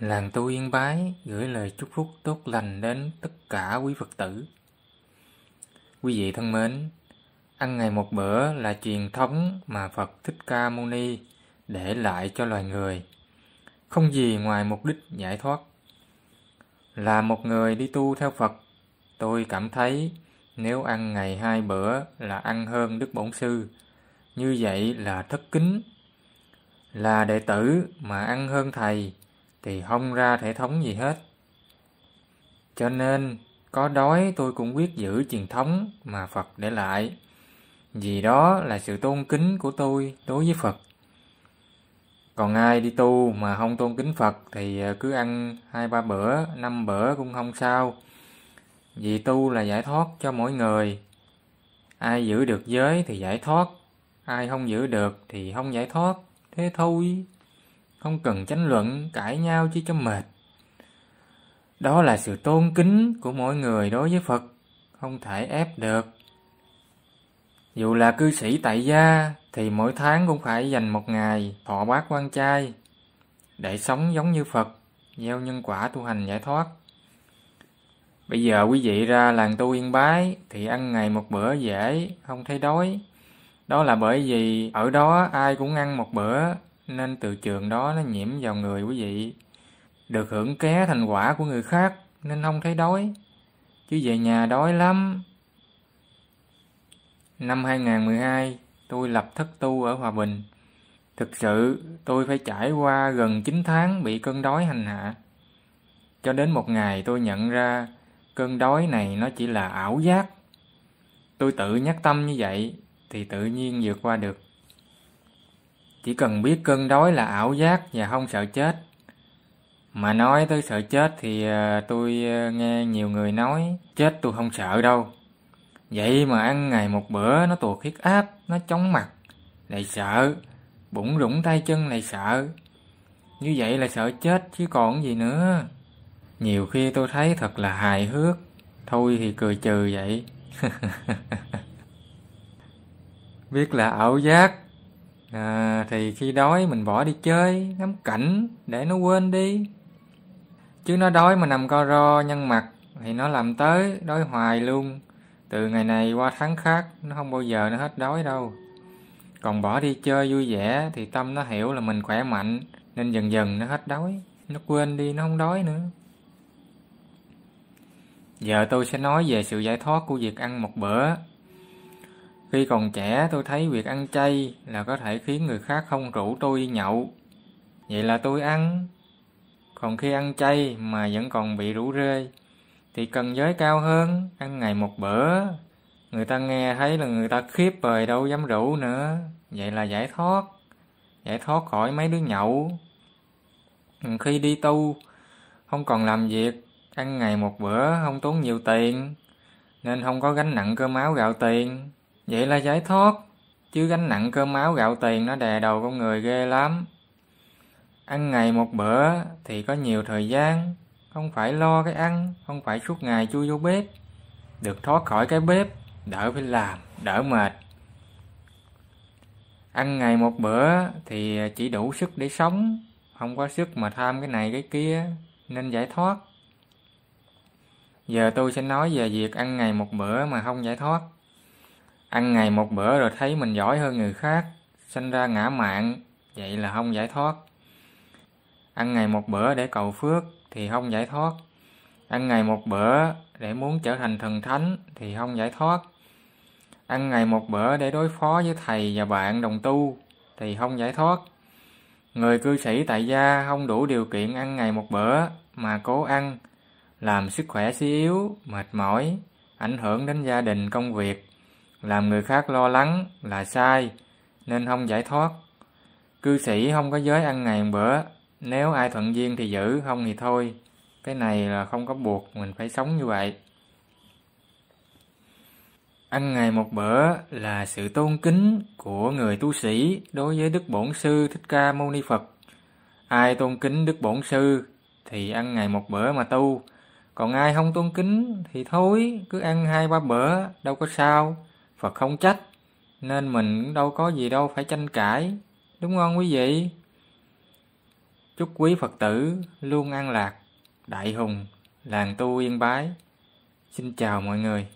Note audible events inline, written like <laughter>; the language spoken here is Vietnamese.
Làng tu Yên Bái gửi lời chúc phúc tốt lành đến tất cả quý Phật tử. Quý vị thân mến, ăn ngày một bữa là truyền thống mà Phật Thích Ca Mâu Ni để lại cho loài người, không gì ngoài mục đích giải thoát. Là một người đi tu theo Phật, tôi cảm thấy nếu ăn ngày hai bữa là ăn hơn Đức Bổn Sư, như vậy là thất kính. Là đệ tử mà ăn hơn thầy thì không ra thể thống gì hết. Cho nên, có đói tôi cũng quyết giữ truyền thống mà Phật để lại. Vì đó là sự tôn kính của tôi đối với Phật. Còn ai đi tu mà không tôn kính Phật thì ờ, cứ ăn hai ba bữa, năm bữa cũng không sao. Vì tu là giải thoát cho mỗi người. Ai giữ được giới thì giải thoát, ai không giữ được thì không giải thoát. Thế thôi không cần tranh luận, cãi nhau chi cho mệt. Đó là sự tôn kính của mỗi người đối với Phật, không thể ép được. Dù là cư sĩ tại gia thì mỗi tháng cũng phải dành một ngày thọ bát quan trai để sống giống như Phật, gieo nhân quả tu hành giải thoát. Bây giờ quý vị ra làng tu yên bái thì ăn ngày một bữa dễ, không thấy đói. Đó là bởi vì ở đó ai cũng ăn một bữa nên từ trường đó nó nhiễm vào người quý vị. Được hưởng ké thành quả của người khác nên không thấy đói. Chứ về nhà đói lắm. Năm 2012, tôi lập thất tu ở Hòa Bình. Thực sự, tôi phải trải qua gần 9 tháng bị cơn đói hành hạ. Cho đến một ngày tôi nhận ra cơn đói này nó chỉ là ảo giác. Tôi tự nhắc tâm như vậy thì tự nhiên vượt qua được. Chỉ cần biết cơn đói là ảo giác và không sợ chết. Mà nói tới sợ chết thì ờ, tôi ờ, nghe nhiều người nói chết tôi không sợ đâu. Vậy mà ăn ngày một bữa nó tuột huyết áp, nó chóng mặt, lại sợ, bụng rủng tay chân lại sợ. Như vậy là sợ chết chứ còn gì nữa. Nhiều khi tôi thấy thật là hài hước, thôi thì cười trừ vậy. <laughs> Biết là ảo giác, à, thì khi đói mình bỏ đi chơi ngắm cảnh để nó quên đi. Chứ nó đói mà nằm co ro nhăn mặt thì nó làm tới đói hoài luôn. Từ ngày này qua tháng khác nó không bao giờ nó hết đói đâu. Còn bỏ đi chơi vui vẻ thì tâm nó hiểu là mình khỏe mạnh nên dần dần nó hết đói. Nó quên đi nó không đói nữa. Giờ tôi sẽ nói về sự giải thoát của việc ăn một bữa khi còn trẻ tôi thấy việc ăn chay là có thể khiến người khác không rủ tôi đi nhậu. Vậy là tôi ăn. Còn khi ăn chay mà vẫn còn bị rủ rê thì cần giới cao hơn, ăn ngày một bữa. Người ta nghe thấy là người ta khiếp rồi đâu dám rủ nữa. Vậy là giải thoát. Giải thoát khỏi mấy đứa nhậu. Khi đi tu, không còn làm việc, ăn ngày một bữa không tốn nhiều tiền, nên không có gánh nặng cơm áo gạo tiền Vậy là giải thoát, chứ gánh nặng cơm áo gạo tiền nó đè đầu con người ghê lắm. Ăn ngày một bữa thì có nhiều thời gian, không phải lo cái ăn, không phải suốt ngày chui vô bếp. Được thoát khỏi cái bếp, đỡ phải làm, đỡ mệt. Ăn ngày một bữa thì chỉ đủ sức để sống, không có sức mà tham cái này cái kia, nên giải thoát. Giờ tôi sẽ nói về việc ăn ngày một bữa mà không giải thoát. Ăn ngày một bữa rồi thấy mình giỏi hơn người khác, sinh ra ngã mạn, vậy là không giải thoát. Ăn ngày một bữa để cầu phước thì không giải thoát. Ăn ngày một bữa để muốn trở thành thần thánh thì không giải thoát. Ăn ngày một bữa để đối phó với thầy và bạn đồng tu thì không giải thoát. Người cư sĩ tại gia không đủ điều kiện ăn ngày một bữa mà cố ăn, làm sức khỏe suy yếu, mệt mỏi, ảnh hưởng đến gia đình công việc làm người khác lo lắng là sai, nên không giải thoát. Cư sĩ không có giới ăn ngày một bữa, nếu ai thuận duyên thì giữ, không thì thôi. Cái này là không có buộc, mình phải sống như vậy. Ăn ngày một bữa là sự tôn kính của người tu sĩ đối với đức bổn sư thích ca mâu ni phật. Ai tôn kính đức bổn sư thì ăn ngày một bữa mà tu. Còn ai không tôn kính thì thôi, cứ ăn hai ba bữa, đâu có sao. Phật không trách, nên mình đâu có gì đâu phải tranh cãi, đúng không quý vị? Chúc quý Phật tử luôn an lạc, đại hùng, làng tu yên bái. Xin chào mọi người.